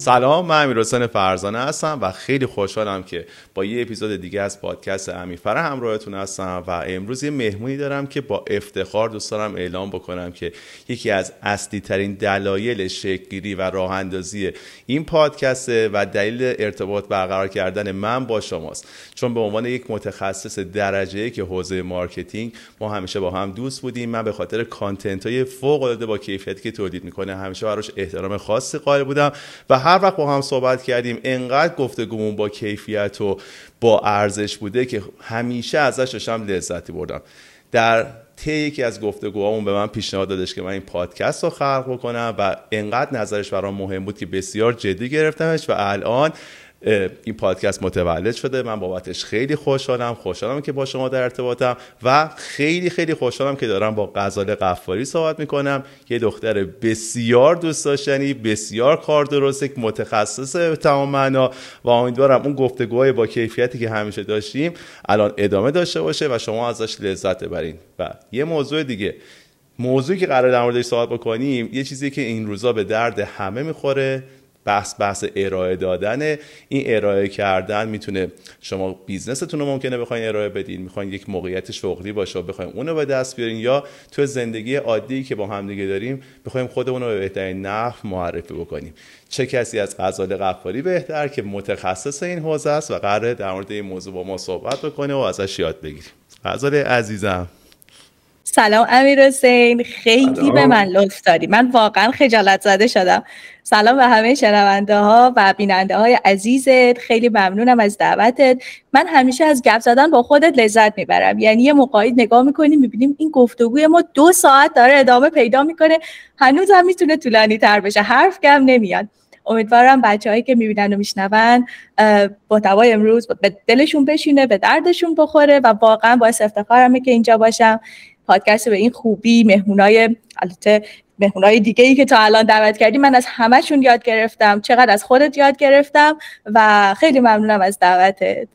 سلام من امیر حسین فرزانه هستم و خیلی خوشحالم که با یه اپیزود دیگه از پادکست امیرفره همراهتون هستم و امروز یه مهمونی دارم که با افتخار دوست دارم اعلام بکنم که یکی از اصلی ترین دلایل شکلگیری و راه اندازی این پادکسته و دلیل ارتباط برقرار کردن من با شماست. چون به عنوان یک متخصص درجه یک حوزه marketing ما همیشه با هم دوست بودیم. من به خاطر content های فوق العاده با کیفیتی که تولید می‌کنه همیشه براش احترام خاصی قائل بودم و هر وقت با هم صحبت کردیم انقدر گفتگومون با کیفیت و با ارزش بوده که همیشه ازش داشتم لذتی بردم. در طی یکی از گفتگوهامون به من پیشنهاد دادش که من این پادکست رو خلق بکنم و انقدر نظرش برام مهم بود که بسیار جدی گرفتمش و الان این پادکست متولد شده. من بابتش خیلی خوشحالم. خوشحالم که با شما در ارتباطم و خیلی خیلی خوشحالم که دارم با غزاله قفاری صحبت می‌کنم. یه دختر بسیار دوست داشتنی بسیار کار درست یک متخصص تمام معنا و امیدوارم اون گفتگوهای با کیفیتی که همیشه داشتیم الان ادامه داشته باشه و شما ازش لذت ببرین. و یه موضوع دیگه. موضوعی که قرار در موردش صحبت بکنیم یه چیزی که این روزا به درد همه می‌خوره بحث بحث ارائه دادن این ارائه کردن می‌تونه شما بیزنستون رو ممکنه بخواین ارائه بدین. می‌خواین یک موقعیت شغلی باشه و بخواین اونو به دست بیارین. یا تو زندگی عادی که با هم دیگه داریم بخوایم خودمون رو به بهترین نحو معرفی بکنیم. چه کسی از غزاله قفاری بهتر که متخصص این حوزه است و قراره در مورد این موضوع با ما صحبت بکنه و ازش یاد بگیریم. غزاله عزیزم. سلام امیر حسین. خیلی به من لطف داری. من واقعا خجالت زده شدم. سلام به همه شنونده ها و بیننده های عزیزت. خیلی ممنونم از دعوتت. من همیشه از گپ زدن با خودت لذت می‌برم. یعنی یه موقعی نگاه می‌کنیم می‌بینیم این گفتگوی ما دو ساعت داره ادامه پیدا می‌کنه. هنوز هم می‌تونه طولانی تر بشه. حرف کم نمیاد. امیدوارم بچههایی که می‌بینن و میشنون با دوای امروز به دلشون بشینه به دردشون بخوره و واقعا باعث افتخارمه که اینجا باشم. پادکست به این خوبی مهمونای البته مهمونای دیگه ای که تا الان دعوت کردی من از همهشون یاد گرفتم چقدر از خودت یاد گرفتم و خیلی ممنونم از دعوتت.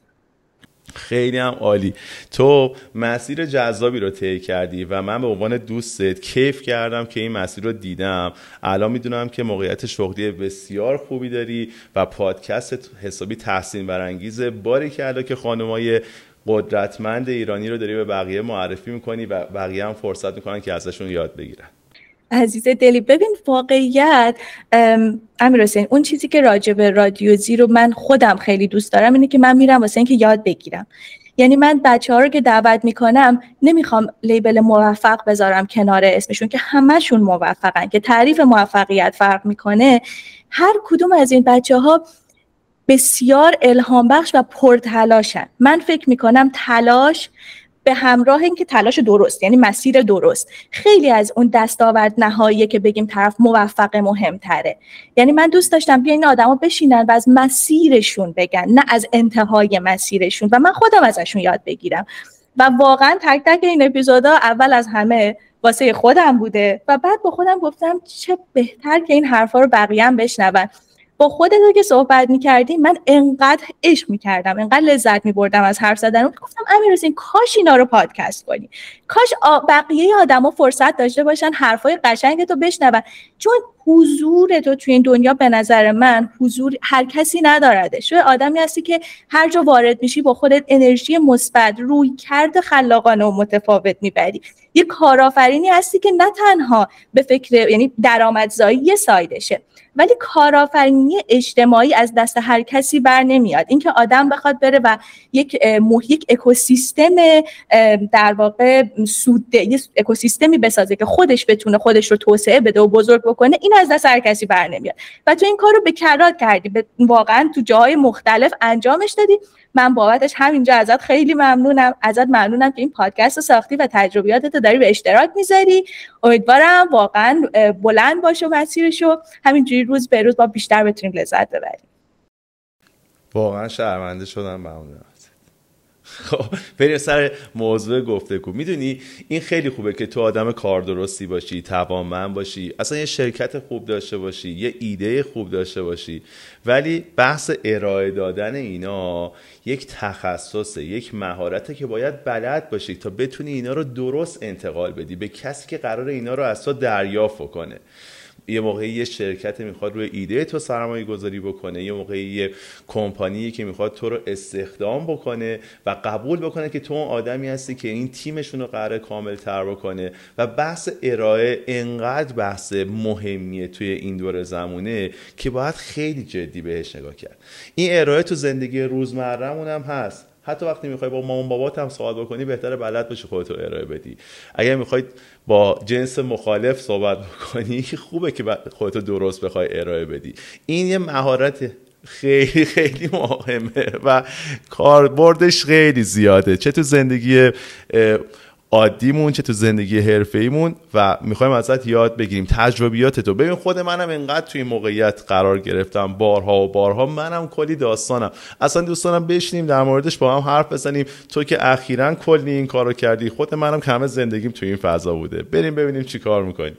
خیلی هم عالی. تو مسیر جذابی رو طی کردی و من به عنوان دوستت کیف کردم که این مسیر رو دیدم. الان می‌دونم که موقعیت شغلی بسیار خوبی داری و پادکست حسابی تحسین برانگیزه باری که که خانمای قدرتمند ایرانی رو داری به بقیه معرفی می‌کنی و بقیه هم فرصت می‌کنن که ازشون یاد بگیرن. عزیز دلی ببین واقعیت امیر حسین اون چیزی که راجع به رادیوزی رو من خودم خیلی دوست دارم اینه که من میرم واسه اینکه یاد بگیرم. یعنی من بچه ها رو که دعوت می‌کنم نمی‌خوام لیبل موفق بذارم کنار اسمشون که همهشون موفقن که تعریف موفقیت فرق می‌کنه. هر کدوم از این بچه ها بسیار الهام بخش و پرتلاشن. من فکر می‌کنم تلاش به همراه اینکه تلاش درست یعنی مسیر درست. خیلی از اون دستاورد نهایی که بگیم طرف موفق مهمتره. یعنی من دوست داشتم بیا این آدما بشینن و از مسیرشون بگن نه از انتهای مسیرشون. و من خودم ازشون یاد بگیرم. و واقعا تک تک این اپیزودا اول از همه واسه خودم بوده. و بعد با خودم گفتم چه بهتر که این حرفا رو بقیه هم بشنون. با خودت که صحبت می‌کردی من انقدر عشق می‌کردم انقدر لذت میبردم از حرف زدن گفتم امیر حسین کاش اینا رو پادکست کنی. کاش بقیه آدما فرصت داشته باشن حرفای قشنگ تو بشنون. چون حضور تو توی این دنیا به نظر من حضور هر کسی ندارده شو آدمی هستی که هر جا وارد میشی با خودت انرژی مثبت روی کرد خلاقانه و متفاوت می‌بری. یه کارآفرینی هستی که نه تنها به فکر یعنی درآمدزایی یه سایدشه ولی کارآفرینی اجتماعی از دست هر کسی بر نمیاد. اینکه آدم بخواد بره و یک یک اکوسیستم در واقع سود یک اکوسیستمی بسازه که خودش بتونه خودش رو توسعه بده و بزرگ بکنه این از دست هر کسی بر نمیاد. و تو این کار رو به کرات کردی. واقعا تو جاهای مختلف انجامش دادی. من بابتش همینجا ازت خیلی ممنونم. ازت ممنونم که این پادکست رو ساختی و تجربیاتت رو داری به اشتراک می‌ذاری. امیدوارم واقعا بلند باشه مسیرش رو همینجوری روز به روز با بیشتر بتونیم لذت ببریم واقعا شرمنده شدم ممنونم. خب بریم سر موضوع گفتگو. می‌دونی این خیلی خوبه که تو آدم کار درستی باشی توانمند باشی. اصلا یه شرکت خوب داشته باشی یه ایده خوب داشته باشی. ولی بحث ارائه دادن اینا یک تخصصه یک مهارته که باید بلد باشی تا بتونی اینا رو درست انتقال بدی به کسی که قرار اینا رو از تو دریافت کنه یه موقعی یه شرکت می‌خواد روی ایده تو سرمایه گذاری بکنه یه موقعی یه کمپانی که می‌خواد تو رو استخدام بکنه و قبول بکنه که تو اون آدمی هستی که این تیمشون رو قرار کامل تر بکنه. و بحث ارائه انقدر بحث مهمیه توی این دور زمونه که باید خیلی جدی بهش نگاه کرد. این ارائه تو زندگی روزمرهمون هم هست. حتی وقتی می‌خوای با مامان بابات هم سوال بکنی بهتره بلد باشی خودتو ارائه بدی. اگر می‌خواید با جنس مخالف صحبت بکنی خوبه که خودتو درست بخوای ارائه بدی. این یه مهارت خیلی خیلی مهمه و کاربردش خیلی زیاده. چه تو زندگی عادیمون چه تو زندگی حرفه‌ایمون و می‌خوایم ازت یاد بگیریم. تجربیات تو ببین خود منم انقدر توی موقعیت قرار گرفتم. بارها و بارها منم کلی داستانم. اصلا دوستانم بشینیم در موردش با هم حرف بزنیم. تو که اخیرا کلی این کارو کردی خود منم کم زندگیم توی این فضا بوده. بریم ببینیم چی کار می‌کنیم.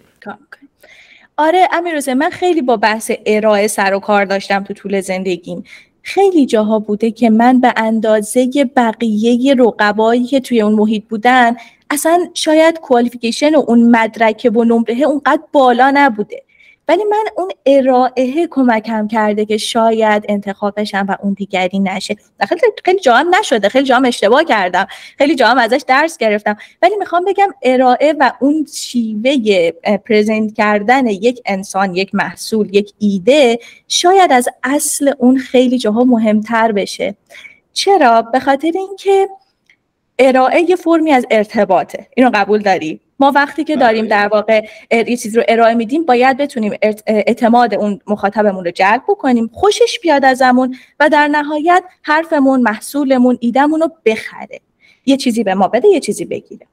آره امیر من خیلی با بحث ارائه سر و کار داشتم تو طول زندگیم. خیلی جاها بوده که من به اندازه بقیه رقبایی که توی اون محیط بودن اصلا شاید کوالیفیکیشن و اون مدرک و نمره اونقدر بالا نبوده. ولی من اون ارائه کمکم کرده که شاید انتخاب بشم و اون دیگری نشه. خیلی خیلی جام نشده خیلی جام اشتباه کردم. خیلی جام ازش درس گرفتم. ولی می‌خوام بگم ارائه و اون شیوه پرزنت کردن یک انسان یک محصول یک ایده شاید از اصل اون خیلی جاها مهمتر بشه. چرا؟ به خاطر اینکه ارائه یه فرمی از ارتباطه. اینو قبول داری؟ ما وقتی که داریم بله. در واقع یه چیزی رو ارائه میدیم باید بتونیم اعتماد اون مخاطبمون رو جلب بکنیم خوشش بیاد ازمون و در نهایت حرفمون محصولمون ایدمون رو بخره. یه چیزی به ما بده یه چیزی بگیره.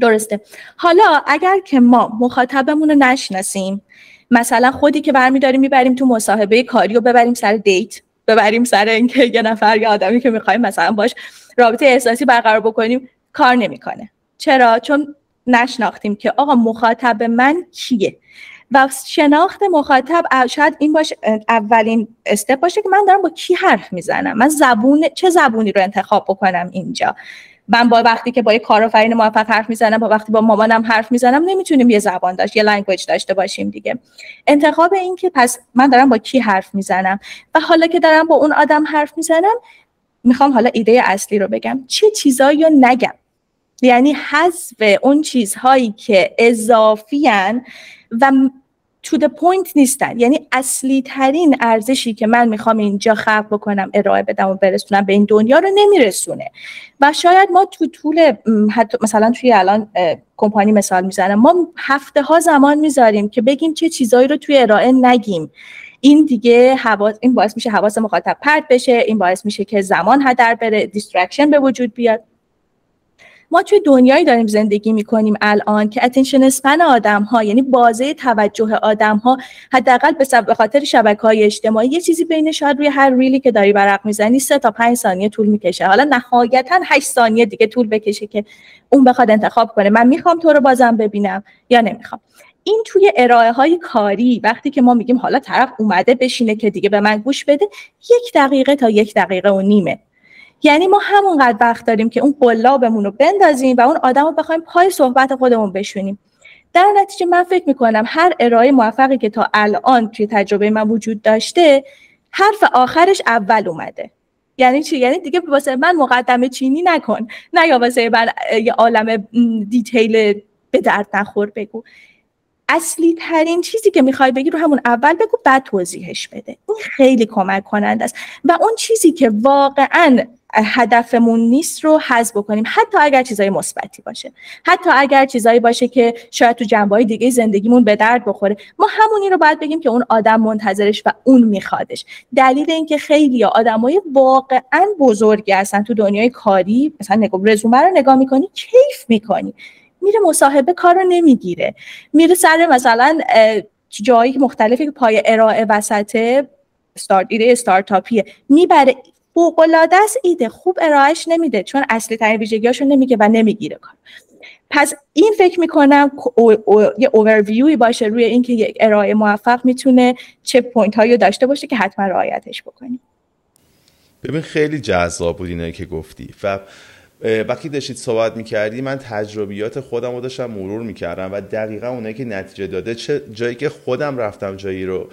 درسته. حالا اگر که ما مخاطبمون رو نشناسیم مثلا خودی که برمیداریم می‌بریم تو مصاحبه کاری و ببریم سر دیت ببریم سر اینکه یه نفر یا آدمی که می‌خوایم مثلا باش رابطه احساسی برقرار بکنیم کار نمی‌کنه. چرا؟ چون نشناختیم که آقا مخاطب من کیه؟ و شناخت مخاطب شاید این باشه اولین استپ باشه که من دارم با کی حرف می‌زنم؟ من زبون چه زبونی رو انتخاب بکنم اینجا؟ من با وقتی که با یه کارآفرین موفق حرف می‌زنم با وقتی با مامانم حرف می‌زنم نمی‌تونیم یه زبان داشت یه لنگویج داشته باشیم دیگه. انتخاب این که پس من دارم با کی حرف می‌زنم؟ و حالا که دارم با اون آدم حرف می‌زنم می‌خوام حالا ایده اصلی رو بگم. چه چیزایی رو نگم؟ یعنی حذف اون چیزهایی که اضافیان و to the point نیستن. یعنی اصلی ترین ارزشی که من می‌خوام اینجا خلق بکنم ارائه بدم و برسونم به این دنیا رو نمیرسونه. و شاید ما تو طول حتی مثلا توی الان کمپانی مثال می‌زنم. ما هفته ها زمان می‌ذاریم که بگیم چه چیزایی رو توی ارائه نگیم. این دیگه حواس این باعث میشه حواس مخاطب پرت بشه این باعث میشه که زمان هدر بره distraction به وجود بیاد. ما توی دنیایی داریم زندگی می‌کنیم الان که attention span آدم ها یعنی بازه توجه آدم ها حداقل به خاطر شبکه های اجتماعی یه چیزی بین شاید روی هر reel ی که داری برق می‌زنی سه تا پنج ثانیه طول می‌کشه. حالا نهایتا هشت ثانیه دیگه طول بکشه که اون بخواد انتخاب کنه. من می‌خوام تو رو بازم ببینم یا نمی‌خوام. این توی ارائه های کاری وقتی که ما میگیم حالا طرف اومده بشینه که دیگه به من گوش بده یک دقیقه تا یک دقیقه و نیمه. یعنی ما همونقدر وقت داریم که اون قلابمون رو بندازیم و اون آدم رو بخوایم پای صحبت خودمون بشونیم. در نتیجه من فکر می‌کنم هر ارائه موفقی که تا الان توی تجربه من وجود داشته حرف آخرش اول اومده. یعنی چی؟ یعنی دیگه واسه من مقدمه چینی نکن. نه یا واسه من یه عالم دیتیل به درد نخور بگو. اصلی ترین چیزی که می‌خوای بگی رو همون اول بگو بعد توضیحش بده. این خیلی کمک کننده است. و اون چیزی که واقعا هدفمون نیست رو حذف بکنیم. حتی اگر چیزای مثبتی باشه. حتی اگر چیزایی باشه که شاید تو جنبه دیگه زندگیمون به درد بخوره. ما همونی رو باید بگیم که اون آدم منتظرش و اون میخوادش. دلیل اینکه خیلی آدمای واقعا بزرگی هستن تو دنیای کاری مثلا نگاه رزومه رو نگاه می‌کنی کیف می‌کنی. میره مصاحبه کار رو نمی‌گیره. میره سر مثلا جایی مختلفی که پای ارائه وسطه استارت ایده استارتاپیه. می‌بره فوق العاده است ایده خوب ارائهش نمیده. چون اصلی ترین ویژگیاشو نمیگه و نمی‌گیره کار. پس این فکر می‌کنم یه اوورویوی باشه روی اینکه یک ارائه موفق می‌تونه چه پوینت هایی داشته باشه که حتما رعایتش بکنیم. ببین خیلی جذاب بود اینایی که گفتی. و وقتی داشتید صحبت می‌کردی من تجربیات خودم رو داشتم مرور می‌کردم و دقیقا اونایی که نتیجه داده چه جایی که خودم رفتم جایی رو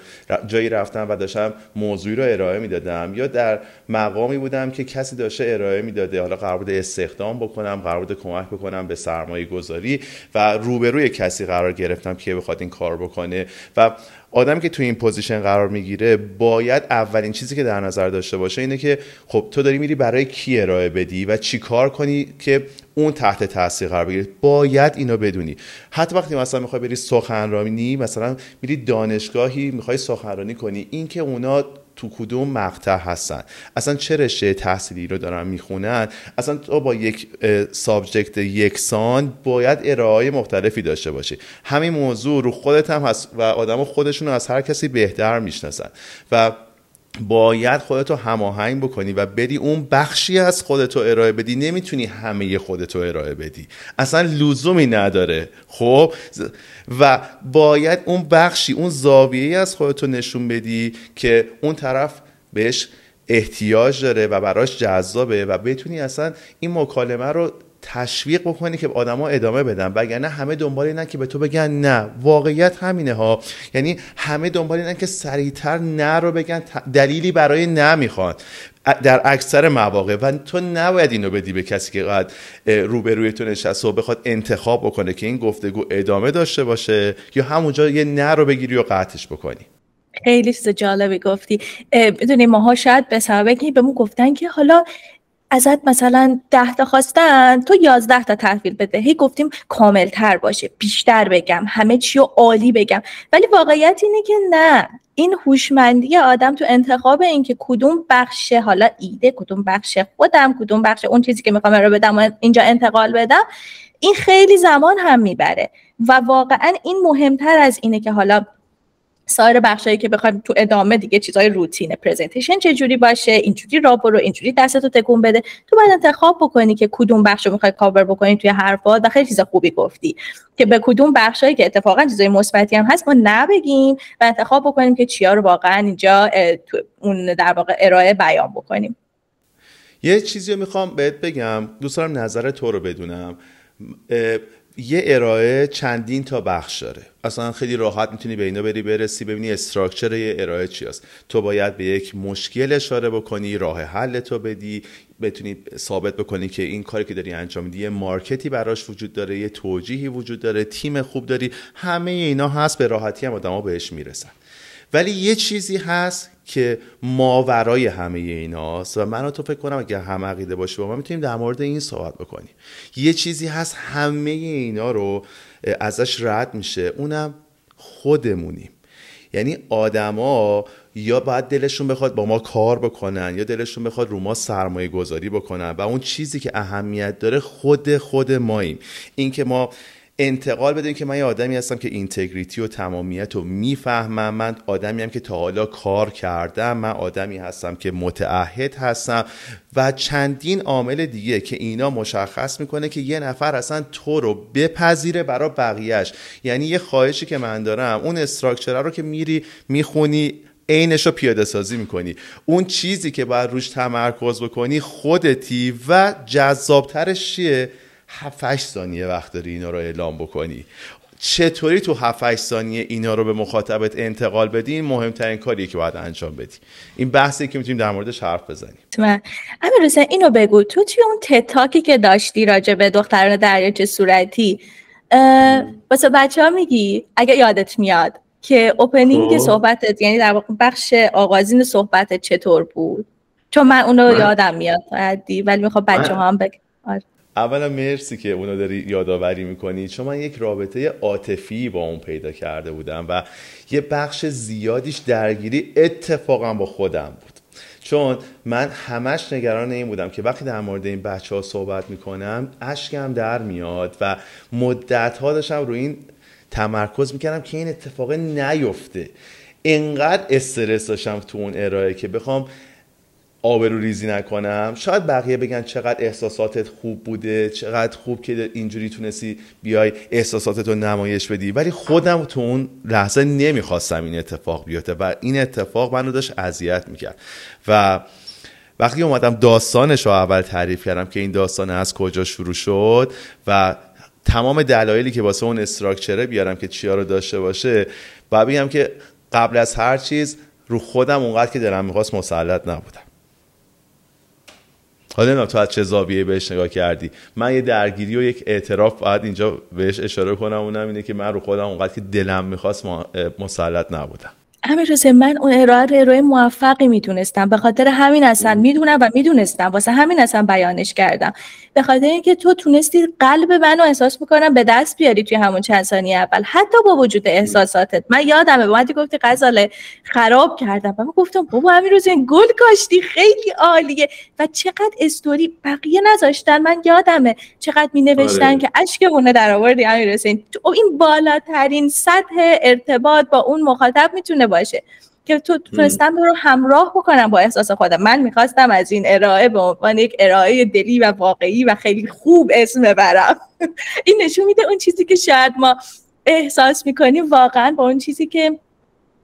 جایی رفتم و داشتم موضوعی رو ارائه می‌دادم یا در مقامی بودم که کسی داشته ارائه می‌داده حالا قرار بوده استخدام بکنم قرار بوده کمک بکنم به سرمایه گذاری و روبروی کسی قرار گرفتم که بخواد این کار بکنه و آدم که تو این position قرار می‌گیره باید اولین چیزی که در نظر داشته باشه اینه که خب تو داری میری برای کی ارائه بدی و چی کار کنی که اون تحت تاثیر قرار بگیره؟ باید اینو بدونی. حتی وقتی مثلا می‌خوای بری سخنرانی مثلا میری دانشگاهی می‌خوای سخنرانی کنی این که اونا تو کدوم مقطع هستن. اصلا چه رشته تحصیلی رو دارن می‌خونن؟ اصلا تو با یک سابجکت یکسان باید ارائه مختلفی داشته باشی. همین موضوع رو خودت هم هست و آدم خودشون رو از هر کسی بهتر می‌شناسن. و باید خودتو هماهنگ بکنی و بدی اون بخشی از خودتو ارائه بدی. نمی‌تونی همه خودتو ارائه بدی. اصلا لزومی نداره. خب؟ و باید اون بخشی اون زاویه از خودتو نشون بدی که اون طرف بهش احتیاج داره و براش جذابه و بتونی اصلا این مکالمه رو تشویق بکنی که آدما ادامه بدن. وگرنه همه دنبال اینن که به تو بگن نه. واقعیت همینه ها. یعنی همه دنبال اینن که سریعتر نه رو بگن. دلیلی برای نه می‌خوان. در اکثر مواقع. و تو نباید اینو بدی به کسی که قد روبروی تو نشسته و بخواد انتخاب بکنه که این گفتگو ادامه داشته باشه یا همونجا یه نه رو بگیری و قطعش بکنی. خیلی چیز جالبی گفتی. می‌دونی ماها شاید به سبب به بهمون گفتن که حالا ازت مثلا ده تا خواستن تو یازده تا تحویل بده. هی گفتیم کامل تر باشه. بیشتر بگم. همه چی رو عالی بگم. ولی واقعیت اینه که نه. این هوشمندی آدم تو انتخاب اینکه کدوم بخش حالا ایده کدوم بخش خودم کدوم بخش اون چیزی که می‌خوام رو بدم اینجا انتقال بدم این خیلی زمان هم می‌بره. و واقعا این مهمتر از اینه که حالا سایر بخشایی که بخوایم تو ادامه دیگه چیزای روتین پرزنتیشن چجوری باشه اینجوری را برو اینجوری دستتو تکون بده تو باید انتخاب بکنی که کدوم بخش رو می‌خوای کاور بکنی توی حرفات و خیلی چیز خوبی گفتی. که به کدوم بخشایی که اتفاقا چیزای مثبتی هم هست ما نبگیم و انتخاب بکنیم که چیا رو واقعا اینجا تو اون در واقع ارائه بیان بکنیم. یه چیزی رو می‌خوام بهت بگم دوست دارم نظر تو رو بدونم. یه ارائه چندین تا بخش داره. اصلا خیلی راحت می‌تونی به اینا بری برسی ببینی استراکچر یه ارائه چی هست. تو باید به یک مشکل اشاره بکنی راه حل تو بدی بتونی ثابت بکنی که این کاری که داری انجام میدی یه مارکتی براش وجود داره یه توجیهی وجود داره تیم خوب داری همه اینا هست به راحتی هم آدما بهش می‌رسن. ولی یه چیزی هست که ماورای همه ایناست و من تو فکر کنم اگر هم عقیده باشه با ما می‌تونیم در مورد این صحبت بکنیم. یه چیزی هست همه اینا رو ازش رد میشه اونم خودمونیم. یعنی آدما یا باید دلشون بخواد با ما کار بکنن یا دلشون بخواد رو ما سرمایه گذاری بکنن و اون چیزی که اهمیت داره خود خود ماییم. اینکه ما انتقال بدیم که من یه آدمی هستم که اینتگریتی و تمامیت رو می‌فهمم. من آدمی هم که تا حالا کار کردم. من آدمی هستم که متعهد هستم. و چندین عامل دیگه که اینا مشخص می‌کنه که یه نفر اصلا تو رو بپذیره برای بقیهش یعنی یه خواهشی که من دارم اون استراکچره رو که میری می‌خونی عینش رو پیاده سازی می‌کنی. اون چیزی که باید روش تمرکز بکنی خودتی و جذابترش چیه؟ 7 ثانیه وقت داری اینا رو اعلام بکنی. چطوری تو 7 ثانیه اینا رو به مخاطبت انتقال بدی؟ مهمترین کاریه که باید انجام بدی. این بحثی که می‌تونیم در موردش حرف بزنیم. امیر حسین اینو بگو. تو توی اون تتاکی که داشتی راجع به دختران دریاچه صورتی واسه بچه ها میگی اگه یادت میاد که اوپنینگ خب. صحبتت یعنی در واقع بخش آغازین صحبتت چطور بود؟ چون من اونو یادم میاد ولی می‌خوام بچه ها هم بگم. اولا مرسی که اونو داری یادآوری می‌کنی. چون من یک رابطه عاطفی با اون پیدا کرده بودم و یه بخش زیادیش درگیری اتفاقا با خودم بود. چون من همش نگران این بودم که وقتی در مورد این بچه ها صحبت می‌کنم اشکم در میاد و مدت ها داشتم روی این تمرکز می‌کردم که این اتفاق نیفته. انقدر استرس داشتم تو اون ارائه که بخوام آبرو ریزی نکنم. شاید بقیه بگن چقدر احساساتت خوب بوده چقدر خوب که اینجوری تونستی بیای احساساتت رو نمایش بدی. ولی خودم تو اون لحظه نمی‌خواستم این اتفاق بیفته و این اتفاق منو داشت اذیت می‌کرد. و وقتی اومدم داستانش رو اول تعریف کردم که این داستان از کجا شروع شد و تمام دلایلی که واسه اون استراکچره بیارم که چیا رو داشته باشه و بگم که قبل از هر چیز رو خودم اونقدر که دلم می‌خواست مسلط نبودم. حالا نه تو از چه زاویه بهش نگاه کردی؟ من یه درگیری و یک اعتراف باید اینجا بهش اشاره کنم. اونم اینه که من رو خودم اونقدر که دلم می‌خواست مسلط نبودم. حسین من اون ارائه رو ارائه موفقی می‌تونستم به خاطر همین اصلا می‌دونم و می‌دونستم. واسه همین اصلا بیانش کردم. به خاطر اینکه تو تونستی قلب منو احساس می‌کنم به دست بیاری توی همون چند ثانیه اول. حتی با وجود احساساتت. من یادمه به گفتی غزاله خراب کردم. و من گفتم بابا امیر حسین گل کاشتی خیلی عالیه. و چقدر استوری بقیه نذاشتن. من یادمه چقدر می نوشتن آره. که اشکمونه در آوردی امیر حسین این بالاترین سطح ارتباط با اون مخاطب می‌تونه باشه. که تو تونستم رو همراه بکنم با احساس خودم. من می‌خواستم از این ارائه به عنوان یک ارائه دلی و واقعی و خیلی خوب اسم ببرم. این نشون میده اون چیزی که شاید ما احساس می‌کنیم واقعا با اون چیزی که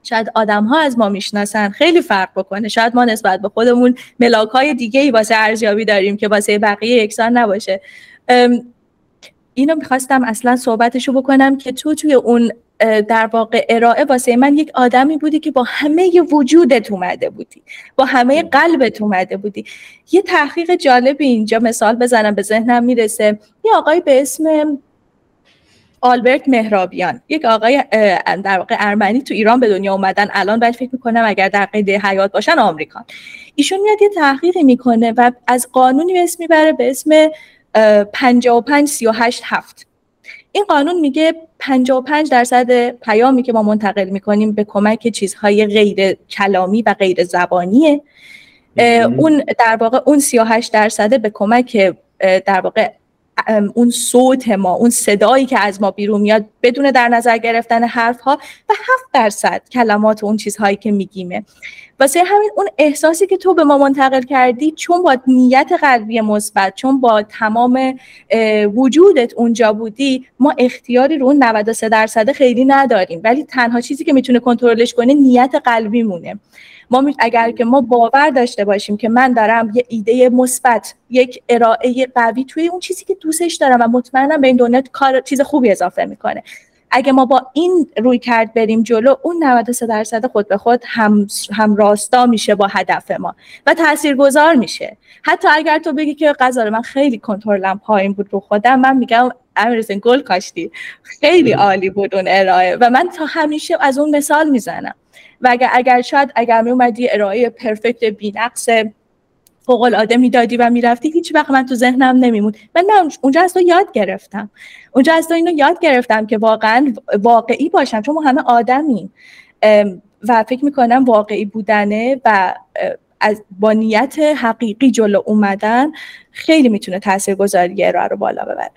شاید آدم ها از ما می‌شناسن خیلی فرق بکنه. شاید ما نسبت به خودمون ملاک های دیگه ای واسه ارزیابی داریم که واسه بقیه یکسان نباشه. اینو می‌خواستم اصلا صحبتشو بکنم که تو توی اون در واقع ارائه واسه من یک آدمی بودی که با همه وجودت اومده بودی. با همه قلبت اومده بودی. یه تحقیق جالبی اینجا مثال بزنم به ذهنم می‌رسه. یه آقای به اسم آلبرت مهرابیان. یک آقای در واقع ارمنی تو ایران به دنیا اومدن. الان ولی فکر می‌کنم اگر در قید حیات باشن آمریکان. ایشون میاد یه تحقیقی می‌کنه و از قانونی اسم می‌بره به اسم 55 38 7 این قانون میگه 55 درصد پیامی که ما منتقل می‌کنیم به کمک چیزهای غیر کلامی و غیر زبانیه. اون در واقع اون 38 درصده به کمک در واقع اون صوت ما اون صدایی که از ما بیرون میاد بدون در نظر گرفتن حرف ها و 7 درصد کلمات و اون چیزهایی که میگیمه. واسه همین اون احساسی که تو به ما منتقل کردی چون با نیت قلبی مثبت چون با تمام وجودت اونجا بودی ما اختیاری رو اون 93 درصد خیلی نداریم. ولی تنها چیزی که می‌تونه کنترلش کنه نیت قلبی مونه ما اگر که ما باور داشته باشیم که من دارم یه ایده مثبت یک ارائه قوی توی اون چیزی که دوستش دارم و مطمئنم به این دنیا کار چیز خوبی اضافه می‌کنه. اگه ما با این روی کرد بریم جلو اون 93 درصد خود به خود هم, هم راستا میشه با هدف ما و تاثیرگذار میشه. حتی اگر تو بگی که غذا من خیلی کنترلم پایین بود رو خودم من میگم امیرزن گل کاشتی. خیلی عالی بود اون ارائه و من تا همیشه از اون مثال می‌زنم. و اگر, اگر شاید اگر می اومدی ارائه پرفکت بینقص فوق العاده می‌دادی و می‌رفتی هیچ وقت من تو ذهنم نمیمون من اونجا از تو یاد گرفتم. اونجا از تو اینو یاد گرفتم که واقعا واقعی باشم چون ما همه آدمیم. و فکر می‌کنم واقعی بودنه و از با نیت حقیقی جلو اومدن خیلی می‌تونه تاثیرگذاری ارائه رو بالا ببره.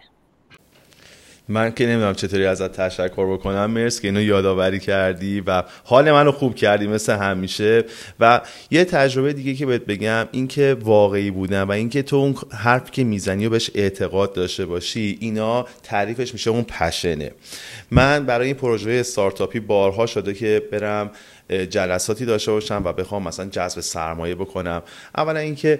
من که نمی‌دونم چطوری ازت تشکر بکنم مرس که اینو یادآوری کردی و حال منو خوب کردی مثل همیشه. و یه تجربه دیگه که بهت بگم اینکه واقعی بودن و اینکه تو اون حرف که می‌زنی و بهش اعتقاد داشته باشی اینا تعریفش میشه اون پشنه. من برای این پروژه استارتاپی بارها شده که برم جلساتی داشته باشم و بخوام مثلا جذب سرمایه بکنم. اولا اینکه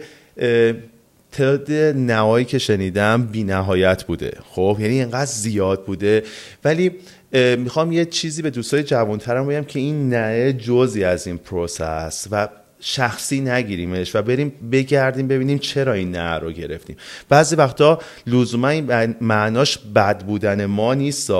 تعداد نهایی که شنیدم بی نهایت بوده. خب یعنی اینقدر زیاد بوده. ولی می‌خوام یه چیزی به دوستای جوانترم بگم که این نه جزی از این process و شخصی نگیریمش و بریم بگردیم ببینیم چرا این نه رو گرفتیم. بعضی وقتا لزوما این معناش بد بودن ما نیست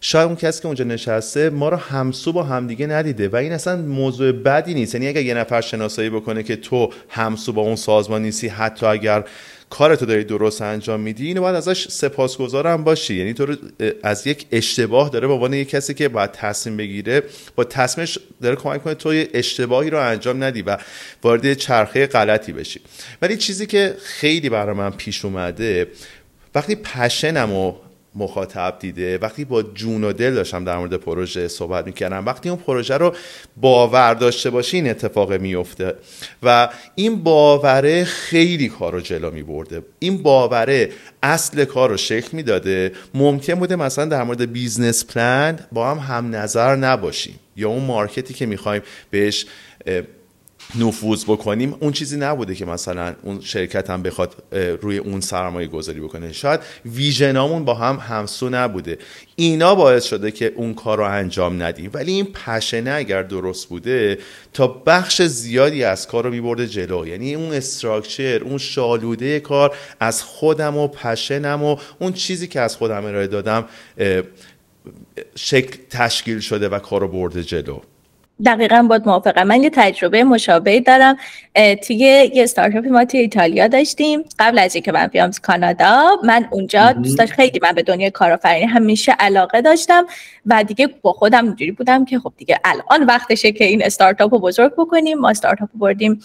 شاید اون کسی که اونجا نشسته ما رو همسو با همدیگه ندیده و این اصلا موضوع بدی نیست. یعنی اگر یه نفر شناسایی بکنه که تو همسو با اون سازمان نیستی حتی اگر کارتو داری درست انجام میدی اینو باید ازش سپاسگزارم باشی. یعنی تو رو از یک اشتباه داره به عنوان یک کسی که باید تصمیم بگیره با تصمیمش داره کمک کنه تو اشتباهی رو انجام ندی و وارد چرخه غلطی بشی. ولی چیزی که خیلی برای من پیش اومده وقتی passion م مخاطب دیده. وقتی با جون و دل داشتم در مورد پروژه صحبت می‌کردم وقتی اون پروژه رو باور داشته باشی این اتفاق میفته و این باوره خیلی کار رو جلو میبرده. این باوره اصل کار رو شکل می‌داده. ممکن بوده مثلا در مورد business plan با هم هم نظر نباشیم. یا اون market ی که می‌خوایم بهش نفوذ بکنیم اون چیزی نبوده که مثلا اون شرکت هم بخواد روی اون سرمایه گذاری بکنه. شاید ویژنامون با هم همسو نبوده. اینا باعث شده که اون کار رو انجام ندیم. ولی این پشنه اگر درست بوده تا بخش زیادی از کار رو میبرده جلو. یعنی اون استراکچر اون شالوده کار از خودم و پشنم و اون چیزی که از خودم ارائه دادم شکل تشکیل شده و کار رو برده جلو. دقیقا باید موافقم. من یه تجربه مشابهی دارم. توی یه استارتاپ ما توی ایتالیا داشتیم. قبل از اینکه من بیام کانادا من اونجا دوست داشت خیلی من به دنیای کارآفرینی همیشه علاقه داشتم و دیگه با خودم اینجوری بودم که خب دیگه الان وقتشه که این استارتاپ رو بزرگ بکنیم. ما استارتاپ رو بردیم.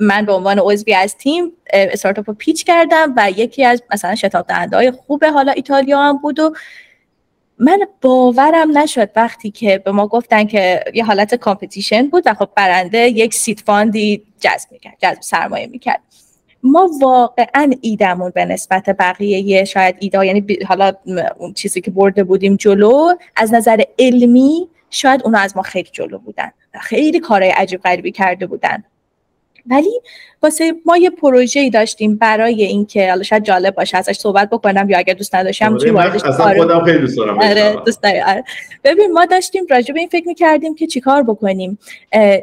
من به عنوان عضوی از تیم استارتاپ رو پیچ کردم و یکی از مثلا شتاب دهنده های خوب حالا ایتالیا هم بود و من باورم نشد وقتی که به ما گفتن که یه حالت competition بود و خب برنده یک seed fund ی جذب می‌کرد جذب سرمایه می‌کرد. ما واقعا ایدمون به نسبت بقیه شاید ایده یعنی حالا اون چیزی که برده بودیم جلو از نظر علمی شاید اونا از ما خیلی جلو بودن. خیلی کارهای عجیب غریبی کرده بودن. ولی واسه ما یه پروژه ای داشتیم برای اینکه حالا شاید جالب باشه ازش صحبت بکنم یا اگر دوست نداشتم چی واردش خودم خیلی دوست دارم آره دوست آره. ببین ما داشتیم راجع به این فکر می‌کردیم که چیکار بکنیم.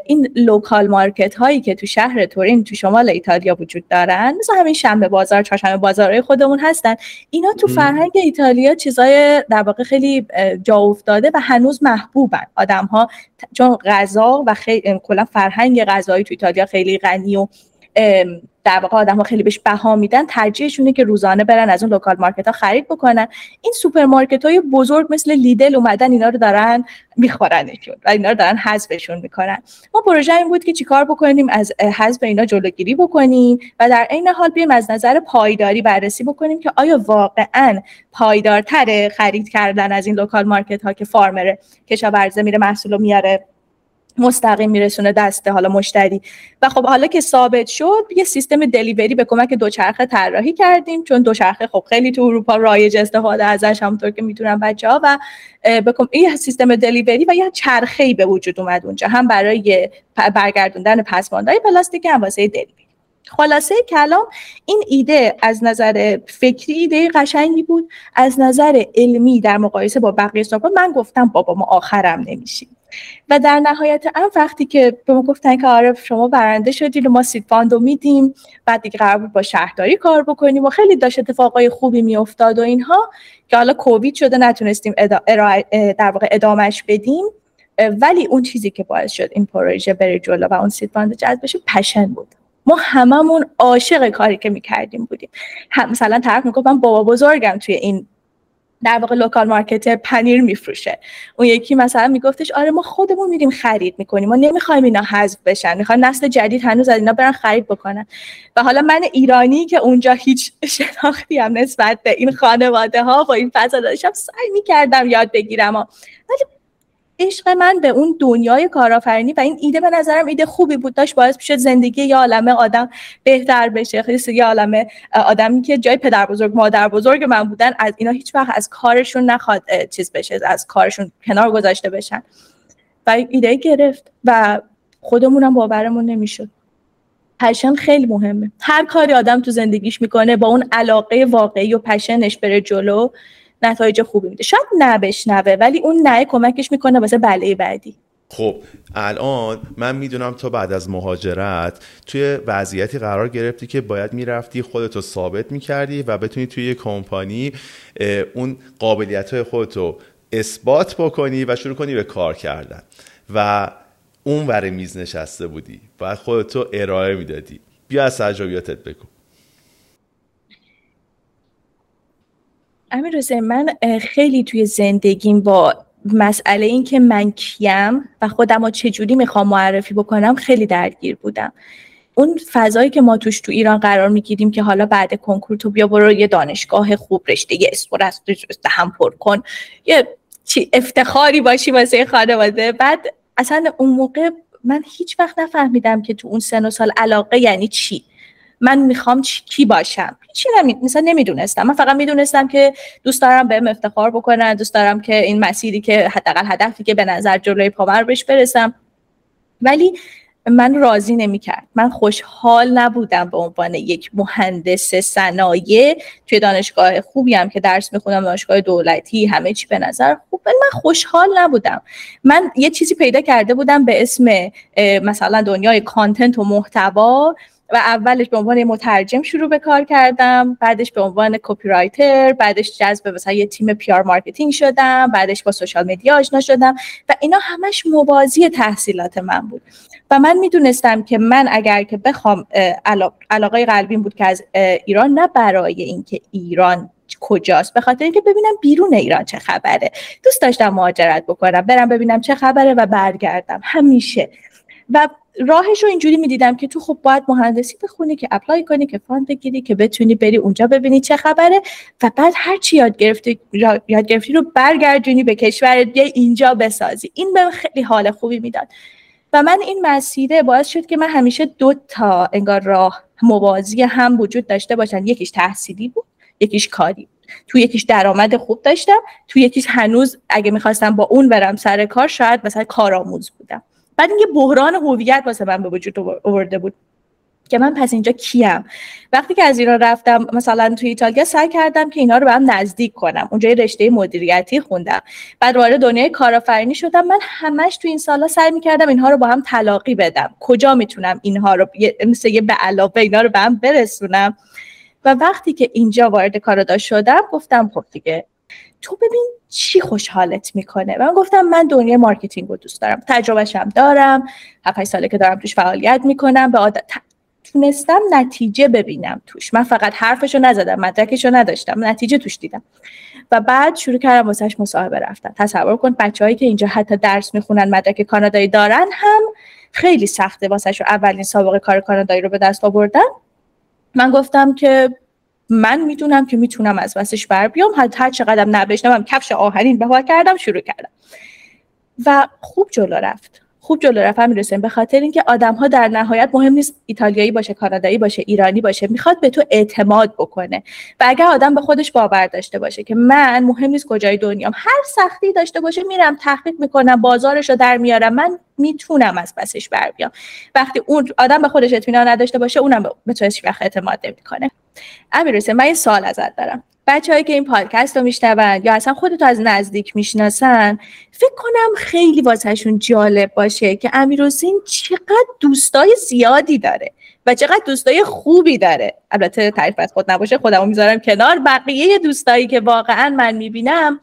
این local market هایی که تو شهر تورین تو شمال ایتالیا وجود دارن مثل همین شنبه بازار چهارشنبه بازارهای خودمون هستن. اینا تو فرهنگ ایتالیا چیزای در واقع خیلی جا افتاده و هنوز محبوبن. آدم ها چون غذا و خیلی کلا فرهنگ غذایی تو ایتالیا خیلی غنی و در واقع آدم ها خیلی بهش بها میدن ترجیحشونه که روزانه برن از اون local market ها خرید بکنن. این سوپرمارکت های بزرگ مثل Lidl اومدن اینا رو دارن میخورنشون و اینا رو دارن حذفشون می‌کنن. ما پروژه این بود که چیکار بکنیم؟ از حذف اینا جلوگیری بکنیم و در عین حال بیایم از نظر پایداری بررسی بکنیم که آیا واقعا پایدارتر خرید کردن از این local market ها که farmer کشاورزه میره محصول میاره مستقیم میرسونه دست حالا مشتری. و خب حالا که ثابت شد یه سیستم delivery به کمک دوچرخه طراحی کردیم چون دوچرخه خب خیلی تو اروپا رایج استفاده ازش همونطور که می‌تونن بچه ها و این سیستم delivery و یه چرخه ای به وجود اومد اونجا هم برای برگردوندن پسماندهای پلاستیک هم واسه delivery خلاصه کلام این ایده از نظر فکری ایده قشنگی بود از نظر علمی در مقایسه با بقیه صحبت من گفتم بابا ما آخرم نمیشیم. و در نهایت هم وقتی که به ما گفتن که آره شما برنده شدید و ما seed fund و میدیم بعد دیگه قرار بود با شهرداری کار بکنیم و خیلی داشت اتفاقای خوبی میافتاد و اینها که حالا کووید شده نتونستیم در واقع ادامش بدیم. ولی اون چیزی که باعث شد این پروژه بره جلو و اون seed fund جذب بشه passion بود. ما هممون عاشق کاری که می‌کردیم بودیم. مثلا طرف می‌گفت من بابا بزرگم توی این در واقع local market پنیر میفروشه. اون یکی مثلا میگفتش آره ما خودمون میریم خرید می‌کنیم. ما نمی‌خوایم اینا حذف بشن. می‌خوایم نسل جدید هنوز از اینا برن خرید بکنن. و حالا من ایرانی که اونجا هیچ شناختی هم نسبت به این خانواده ها با این فضا داشتم سعی می‌کردم یاد بگیرم ولی عشق من به اون دنیای کارآفرینی و این ایده به نظرم ایده خوبی بود. داشت باعث می‌شد زندگی یه عالمه آدم بهتر بشه. خیلی یه عالمه آدمی که جای پدر بزرگ مادر بزرگ من بودن از اینا هیچ وقت از کارشون نخواد چیز بشه از کارشون کنار گذاشته بشن. و ایده گرفت و خودمونم باورمون نمی‌شد. پشن خیلی مهمه. هر کاری آدم تو زندگیش می‌کنه با اون علاقه واقعی و پشنش بره جلو. نتایج خوبی میده. شاید نبشنوه ولی اون نه کمکش می‌کنه واسه بله بعدی. خب الان من می‌دونم تو بعد از مهاجرت توی وضعیتی قرار گرفتی که باید می‌رفتی خودتو ثابت می‌کردی و بتونی توی یه کمپانی اون قابلیت های خودتو اثبات بکنی و شروع کنی به کار کردن. و اون ور میز نشسته بودی. باید خودتو ارائه می‌دادی. بیا از تجربیاتت بگو. امیر من خیلی توی زندگیم با مسئله این که من کیم و خودم رو چجوری می‌خوام معرفی بکنم خیلی درگیر بودم. اون فضایی که ما توش تو ایران قرار می‌گیریم که حالا بعد کنکور تو بیا برو یه دانشگاه خوب رشته یه اسپورت هم پر کن یه چی افتخاری باشی واسه خانواده. بعد اصلا اون موقع من هیچ وقت نفهمیدم که تو اون سن و سال علاقه یعنی چی. من می‌خوام کی باشم؟ چی نمی... مثلا نمی‌دونستم. من فقط می‌دونستم که دوست دارم بهم افتخار بکنن دوست دارم که این مسیری که حداقل هدفی که به نظر جلوی پاور بهش برسم. ولی من راضی نمی‌کرد. من خوشحال نبودم به عنوان یک مهندس صنایع توی دانشگاه خوبی هم که درس می‌خونم دانشگاه دولتی همه چی به نظر خوب. ولی من خوشحال نبودم. من یه چیزی پیدا کرده بودم به اسم مثلا دنیای content و محتوا. و اولش به عنوان مترجم شروع به کار کردم بعدش به عنوان copywriter بعدش جذب مثلا یه تیم PR marketing شدم بعدش با social media آشنا شدم و اینا همش موازی تحصیلات من بود. و من می‌دونستم که من اگر که بخوام علاقه قلبیم بود که از ایران نه برای اینکه ایران کجاست به خاطر اینکه ببینم بیرون ایران چه خبره. دوست داشتم مهاجرت بکنم برم ببینم چه خبره و برگردم. همیشه و راهش رو اینجوری می‌دیدم که تو خب باید مهندسی بخونی که apply کنی که fund بگیری که بتونی بری اونجا ببینی چه خبره و بعد هر چی یاد گرفتی یاد گرفتی رو برگردونی به کشور اینجا بسازی. این به من خیلی حال خوبی می‌داد. و من این مسیره باعث شد که من همیشه دو تا انگار راه موازی هم وجود داشته باشن. یکیش تحصیلی بود یکیش کاری تو یکیش درآمد خوب داشتم تو یکیش هنوز اگه می‌خواستم با اون برم سر کار شاید مثلا کارآموز بودم. بعد اینکه بحران هویت واسه من به وجود آورده بود. که من پس اینجا کیم؟ وقتی که از ایران رفتم مثلا توی ایتالیا سعی کردم که اینا رو به هم نزدیک کنم. اونجا رشته مدیریتی خوندم. بعد وارد دنیای کارآفرینی شدم. من همش توی این سالا سعی می‌کردم اینها رو با هم تلاقی بدم. کجا می‌تونم اینها رو مثل یه به علاوه اینا رو به هم برسونم؟ و وقتی که اینجا وارد کارا شدم گفتم خب دیگه تو ببین چی خوشحالت می‌کنه. و من گفتم من دنیای marketing رو دوست دارم. تجربهش هم دارم. 7 ساله که دارم توش فعالیت می‌کنم. به عادت تونستم نتیجه ببینم توش. من فقط حرفشو نزدم مدرکشو نداشتم. نتیجه توش دیدم. و بعد شروع کردم واسهش مصاحبه رفتن. تصور کن بچههایی که اینجا حتی درس می‌خونن مدرک کانادایی دارن هم خیلی سخته واسهش اولین سابقه کار کانادایی رو به دست آوردن. من گفتم که من می‌دونم که می‌تونم از وسش بر بیام. هر چقدر نبشنم کفش آهنین به کردم شروع کردم. و خوب جلو رفت. خوب جلو رفت. می‌رسیم به خاطر اینکه آدم ها در نهایت مهم نیست ایتالیایی باشه کانادایی باشه ایرانی باشه می‌خواد به تو اعتماد بکنه. و اگر آدم به خودش باور داشته باشه که من مهم نیست کجای دنیام هر سختی داشته باشه میرم تحقیق می‌کنم بازارش رو در میارم. من می‌تونم از پسش بر بیام. وقتی اون آدم به خودش اطمینان نداشته باشه اونم به تو هیچ وقت اعتماد نمی‌کنه. امیر من یه سوال ازت دارم. بچههایی که این پادکست رو میشنون یا اصلا خودتو از نزدیک می‌شناسن فکر کنم خیلی واسهشون جالب باشه که امیر حسین چقدر دوستای زیادی داره و چقدر دوستای خوبی داره. البته تعریف از خود نباشه خودمو می‌ذارم کنار. بقیه دوستایی که واقعا من می‌بینم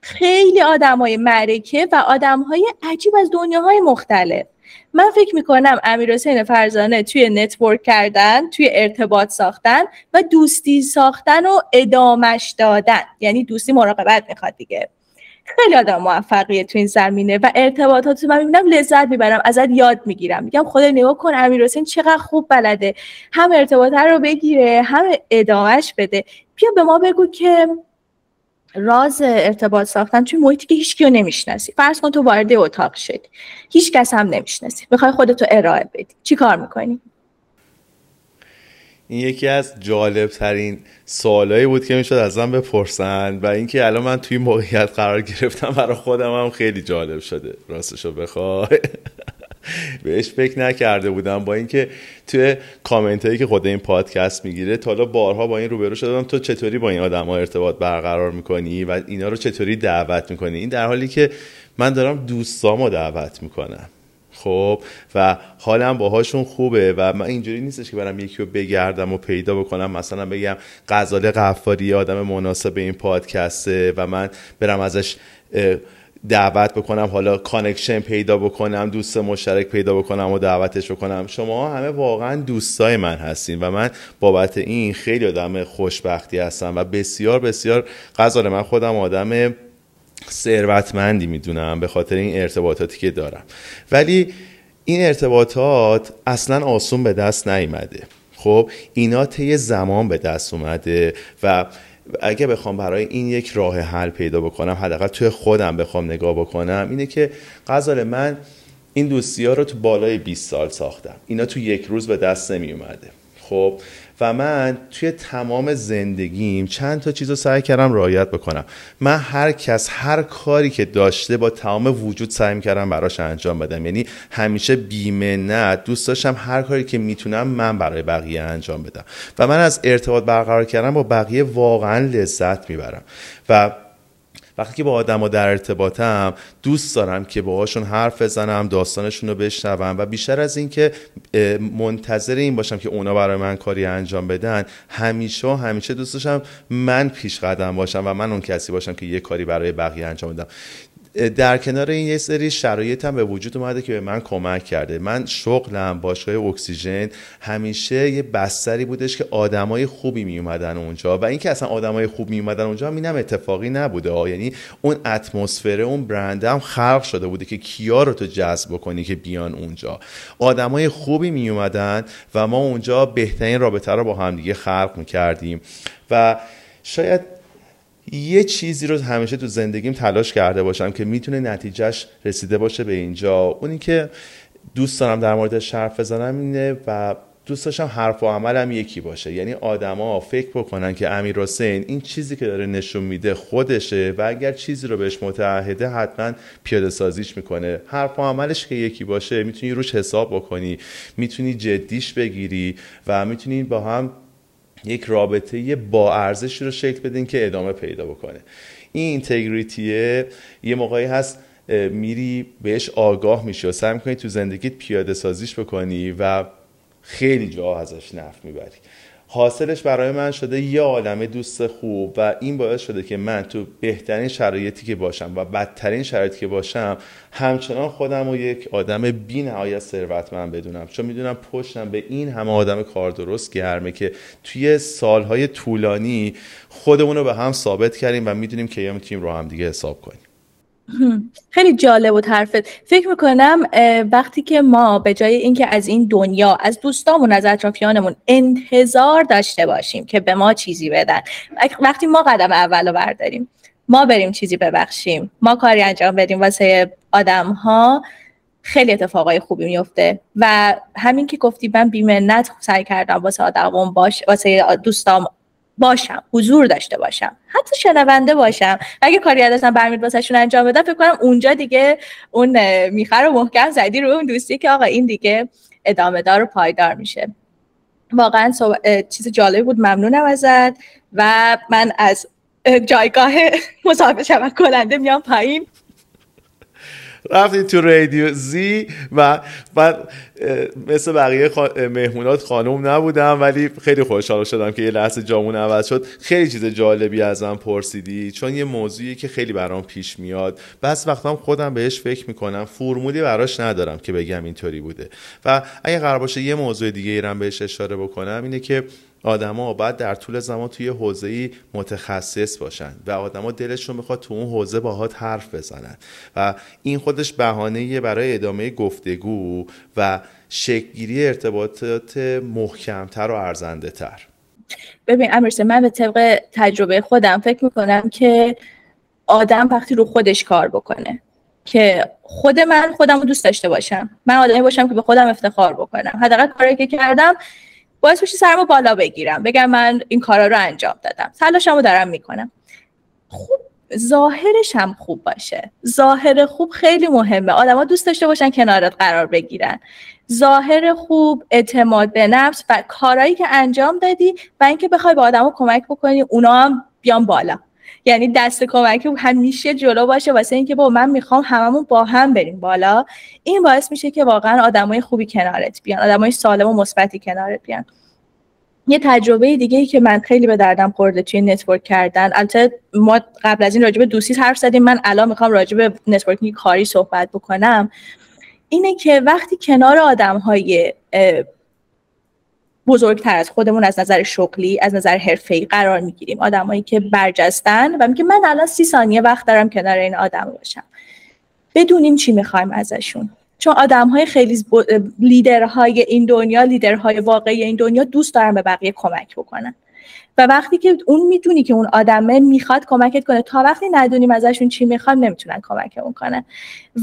خیلی آدم های معرکه و آدم های عجیب از دنیاهای مختلف. من فکر می‌کنم امیر حسین فرزانه توی نتورک کردن توی ارتباط ساختن و دوستی ساختن و ادامش دادن. یعنی دوستی مراقبت می‌خواد دیگه. خیلی آدم موفقیه تو این زمینه و ارتباطات من می‌بینم لذت می‌برم ازت یاد می‌گیرم. میگم خدا نگاه کن امیر حسین چقدر خوب بلده. هم ارتباط رو بگیره هم ادامهش بده. بیا به ما بگو که راز ارتباط ساختن توی محیطی که هیچ کیو نمی‌شناسی. فرض کن تو وارد اتاق شدی. هیچ کس هم نمی‌شناسی. می‌خوای خودتو ارائه بدی. چی کار می‌کنی؟ این یکی از جالب ترین سوالایی بود که می‌شد ازم بپرسن و اینکه الان من توی موقعیت قرار گرفتم برای خودم هم خیلی جالب شده. راستشو بخوای. بهش فکر نکرده بودم. با اینکه توی کامنت هایی که خود این پادکست می‌گیره تا حالا بارها با این روبرو شدم تو چطوری با این آدم ها ارتباط برقرار می‌کنی و اینا رو چطوری دعوت می‌کنی؟ این در حالی که من دارم دوستامو دعوت می‌کنم خب؟ و حالم باهاشون خوبه و من اینجوری نیستش که برم یکی رو بگردم و پیدا بکنم. مثلا بگم غزاله غفاری آدم مناسب این پادکسته و من برم ازش دعوت بکنم حالا connection پیدا بکنم دوست مشترک پیدا بکنم و دعوتش بکنم. شما همه واقعا دوستای من هستین و من بابت این خیلی آدم خوشبختی هستم و بسیار بسیار غزال من خودم آدم ثروتمندی می‌دونم به خاطر این ارتباطاتی که دارم. ولی این ارتباطات اصلا آسون به دست نیامده خب اینا طی زمان به دست اومده و اگه بخوام برای این یک راه حل پیدا بکنم حداقل توی خودم بخوام نگاه بکنم اینه که غزال من این دوستی ها رو تو بالای 20 سال ساختم. اینا تو یک روز به دست نمی اومده خب و من توی تمام زندگیم چند تا چیز رو سعی کردم رعایت بکنم. من هر کس هر کاری که داشته با تمام وجود سعی کردم براش انجام بدم. یعنی همیشه بیمه نه دوست داشتم هر کاری که می‌تونم من برای بقیه انجام بدم. و من از ارتباط برقرار کردن با بقیه واقعا لذت می‌برم. و وقتی که با آدم در ارتباطم دوست دارم که باهاشون حرف بزنم داستانشون رو بشنوم و بیشتر از اینکه منتظر این باشم که اونا برای من کاری انجام بدن همیشه همیشه دوست داشتم من پیش قدم باشم و من اون کسی باشم که یه کاری برای بقیه انجام بدم. در کنار این یه سری شرایط هم به وجود اومده که به من کمک کرده. من شغلم باشگاه اکسیژن همیشه یه بستری بودش که آدمای خوبی می اومدن اونجا و اینکه اصلا آدمای خوب می اومدن اونجا اینم اتفاقی نبوده. یعنی اون اتمسفر اون برند هم خلق شده بوده که کیا رو تو جذب کنی که بیان اونجا. آدمای خوبی می اومدن و ما اونجا بهترین رابطه رو با همدیگه خلق می کردیم و شاید یه چیزی رو همیشه تو زندگیم تلاش کرده باشم که می‌تونه نتیجهش رسیده باشه به اینجا. اونی که دوست دارم در مورد حرف بزنم اینه و دوست داشتم حرف و عملم یکی باشه. یعنی آدما فکر بکنن که امیر حسین این چیزی که داره نشون میده خودشه و اگر چیزی رو بهش متعهده حتما پیاده سازیش می‌کنه. حرف و عملش که یکی باشه می‌تونی روش حساب بکنی می‌تونی جدیش بگیری و می‌تونی با هم یک رابطه با ارزشی رو شکل بدین که ادامه پیدا بکنه. این اینتگریتیه یه موقعی هست میری بهش آگاه میشی و سعی می‌کنی تو زندگیت پیاده سازیش بکنی و خیلی جا ازش نفت می‌بری. حاصلش برای من شده یه عالمه دوست خوب و این باعث شده که من تو بهترین شرایطی که باشم و بدترین شرایطی که باشم همچنان خودم و یک آدم بی نهایت ثروتمند بدونم. چون می‌دونم پشتم به این همه آدم کار درست گرمه که توی سالهای طولانی خودمون رو به هم ثابت کردیم و می‌دونیم که یا تیم رو هم دیگه حساب کنیم. خیلی جالب و حرفت فکر می‌کنم وقتی که ما به جای اینکه از این دنیا از دوستامون از اطرافیانمون انتظار داشته باشیم که به ما چیزی بدن. وقتی ما قدم اول رو برداریم ما بریم چیزی ببخشیم ما کاری انجام بدیم واسه آدم ها خیلی اتفاقای خوبی میفته و همین که گفتی من بیمنت سعی کردم واسه آدمون باش واسه دوستام باشم حضور داشته باشم حتی شنونده باشم. اگه کاری ازم برمید واسهشون انجام بدم فکر کنم اونجا دیگه اون میخر رو محکم زدی رو اون دوستی که آقا این دیگه ادامه دار و پایدار میشه. واقعا چیز جالبی بود ممنونم ازت. و من از جایگاه مصاحبه شبکه کننده میام پایین. رفتیم تو رادیو زی و من مثل بقیه مهمونات خانوم نبودم ولی خیلی خوشحال شدم که یه لحظه جامون عوض شد. خیلی چیز جالبی ازم پرسیدی چون یه موضوعی که خیلی برام پیش میاد. بس وقتا خودم بهش فکر می‌کنم. فرمولی براش ندارم که بگم اینطوری بوده. و اگه قرار باشه یه موضوع دیگه ایرم بهش اشاره بکنم اینه که آدما باید در طول زمان توی حوزه متخصص باشن و آدما دلشون می‌خواد تو اون حوزه باهات حرف بزنن. و این خودش بهانه برای ادامه گفتگو و شکلگیری ارتباطات محکمتر و ارزنده تر ببین امرسه من به طبق تجربه خودم فکر می‌کنم که آدم وقتی رو خودش کار بکنه که خود من خودم رو دوست داشته باشم. من آدمی باشم که به خودم افتخار بکنم. حداقل کاری که کردم باعث بشه سرمو بالا بگیرم بگم من این کارا رو انجام دادم. تلاشمو دارم می‌کنم. خوب ظاهرش هم خوب باشه. ظاهر خوب خیلی مهمه. آدما دوست داشته باشن کنارت قرار بگیرن. ظاهر خوب اعتماد به نفس و کارهایی که انجام دادی و اینکه بخوای به آدما کمک بکنی اونا هم بیان بالا. یعنی دست کمکی همیشه جلو باشه واسه اینکه با من می‌خوام هممون با هم بریم بالا. این باعث میشه که واقعا آدمای خوبی کنارت بیان آدمای سالم و مثبتی کنارت بیان. یه تجربه دیگه ای که من خیلی به دردم خورده توی network کردن. البته ما قبل از این راجب دوستی حرف زدیم من الان می‌خوام راجب networking کاری صحبت بکنم. اینه که وقتی کنار آدم های بزرگتر از خودمون از نظر شغلی از نظر حرفه‌ای قرار می‌گیریم. آدمایی که برجستن و میگه من الان سی ثانیه وقت دارم کنار این آدم باشم. بدونیم چی می‌خوایم ازشون. چون آدم های خیلی لیدرهای این دنیا لیدرهای واقعی این دنیا دوست دارن به بقیه کمک بکنن. و وقتی که اون می‌دونی که اون آدمه می‌خواد کمکت کنه. تا وقتی ندونیم ازشون چی می‌خواد نمی‌تونن کمکمون کنن.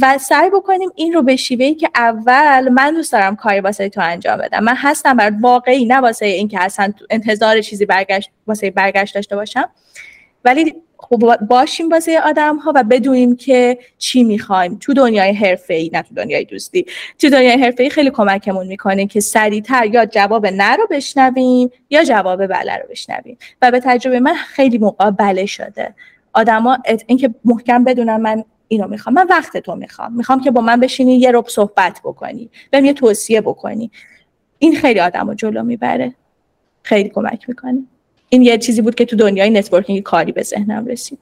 و سعی بکنیم این رو به شیوهی که اول من دوست دارم کاری واسه تو انجام بدم. من هستم بر واقعی نه واسه اینکه اصلا انتظار چیزی برگشت واسه برگشت داشته باشم. ولی خب باشیم واسه آدم ها و بدونیم که چی می‌خوایم. تو دنیای حرفه ای نه تو دنیای دوستی. تو دنیای حرفه ای خیلی کمکمون می‌کنه که سریعتر یا جواب نه رو بشنویم یا جواب بله رو بشنویم. و به تجربه من خیلی موقع بله شده آدما اینکه محکم بدونم من اینو می‌خوام. من وقت تو می‌خوام. می‌خوام که با من بشینی یه رب صحبت بکنی. بهم یه توصیه بکنی. این خیلی آدمو جلو می‌بره. خیلی کمک می‌کنه. این یه چیزی بود که تو دنیای networking کاری به ذهنم رسید.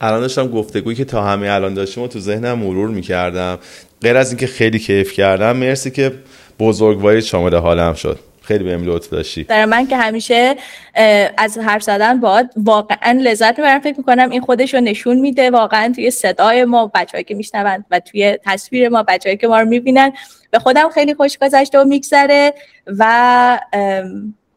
الان داشتم گفتگویی که تا همه الان داشتیم و تو ذهنم مرور می‌کردم. غیر از اینکه خیلی کیف کردم مرسی که بزرگواری شامل حالم شد. خیلی بهم لطف داشتی. در من که همیشه از حرف زدن باید واقعا لذت می‌برم. فکر می‌کنم این خودش رو نشون میده واقعا توی صدای ما بچههایی که میشنوند و توی تصویر ما بچههایی که ما رو می‌بینن. به خودم خیلی خوش گذشته و میگذره و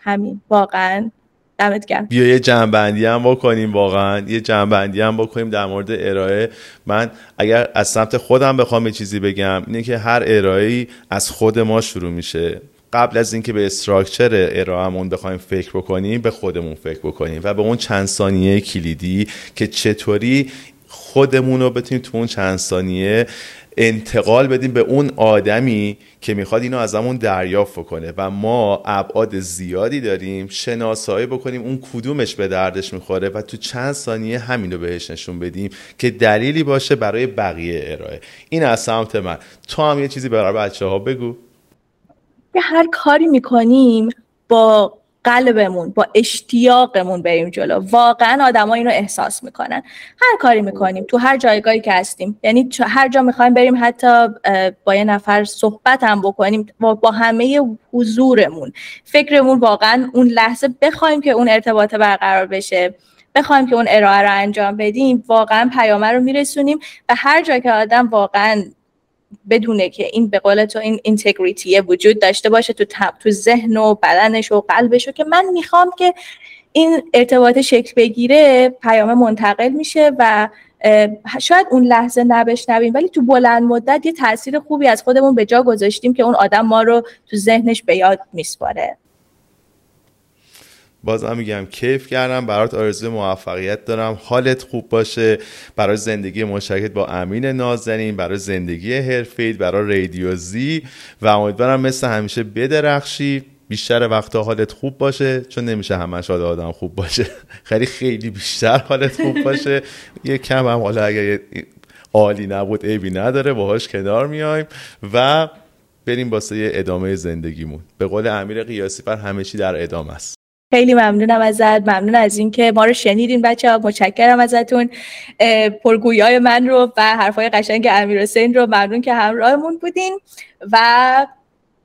همین. واقعا دمت گرم. بیا یه جنبندی هم بکنیم واقعا. یه جنبندی هم بکنیم در مورد ارائه. من اگر از سمت خودم بخوام یه چیزی بگم اینه که هر ارائه از خود ما شروع میشه. قبل از اینکه به استراکچر ارائهمون بخوایم فکر بکنیم به خودمون فکر بکنیم و به اون چند ثانیه کلیدی که چطوری خودمون رو بتونیم تو اون چند ثانیه انتقال بدیم به اون آدمی که می‌خواد اینو از همون دریافت کنه. و ما ابعاد زیادی داریم شناسایی بکنیم اون کدومش به دردش می‌خوره و تو چند ثانیه همین رو بهش نشون بدیم که دلیلی باشه برای بقیه ارائه. این از سمت من. تو هم یه چیزی برای بچه ها بگو هر کاری می‌کنیم با قلبمون با اشتیاقمون بریم جلو. واقعا آدما اینو احساس می‌کنن. هر کاری می‌کنیم تو هر جایگاهی که هستیم. یعنی هر جا می‌خوایم بریم حتی با یه نفر صحبت هم بکنیم با, با همه حضورمون. فکرمون واقعا اون لحظه بخوایم که اون ارتباط برقرار بشه بخوایم که اون ارائه رو انجام بدیم واقعا پیامه رو میرسونیم و هر جا که آدم واقعا بدونه که این به قول تو این اینتگریتی وجود داشته باشه تو تو ذهن و بدنش و قلبش که من می‌خوام که این ارتباط شکل بگیره پیام منتقل میشه و شاید اون لحظه نبشنویم ولی تو بلند مدت یه تاثیر خوبی از خودمون به جا گذاشتیم که اون آدم ما رو تو ذهنش به یاد میسپاره. بازم میگم کیف کردم برات آرزوی موفقیت دارم. حالت خوب باشه. برای زندگی مشترکت با امین نازنین برای زندگی حرفیت برای رادیو زی. و امیدوارم مثل همیشه بدرخشی. بیشتر وقتا حالت خوب باشه. چون نمیشه همش حال آدم خوب باشه. خیلی خیلی بیشتر حالت خوب باشه. یه کم هم حالا اگر عالی نبود عیبی نداره. باهاش کنار میایم. و بریم واسه ادامه زندگیمون. به قول امیر قیاسی پر همه چی در ادامه است. خیلی ممنونم ازت. ممنون از اینکه ما رو شنیدین بچه ها متشکرم ازتون. پرگویای من رو و حرفای قشنگ امیر حسین رو ممنون که همراهمون بودین و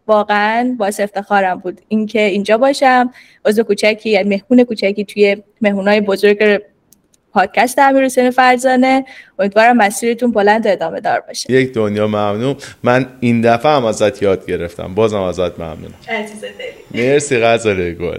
واقعا باعث افتخارم بود اینکه اینجا باشم. عضو کوچکی یعنی مهمون کوچکی توی مهمونای بزرگ پادکست امیر حسین فرزانه. امیدوارم مسیرتون بلند ادامه دار باشه. یک دنیا ممنون. من این دفعه هم ازت یاد گرفتم. بازم ازت ممنونم. مرسی غزاله گل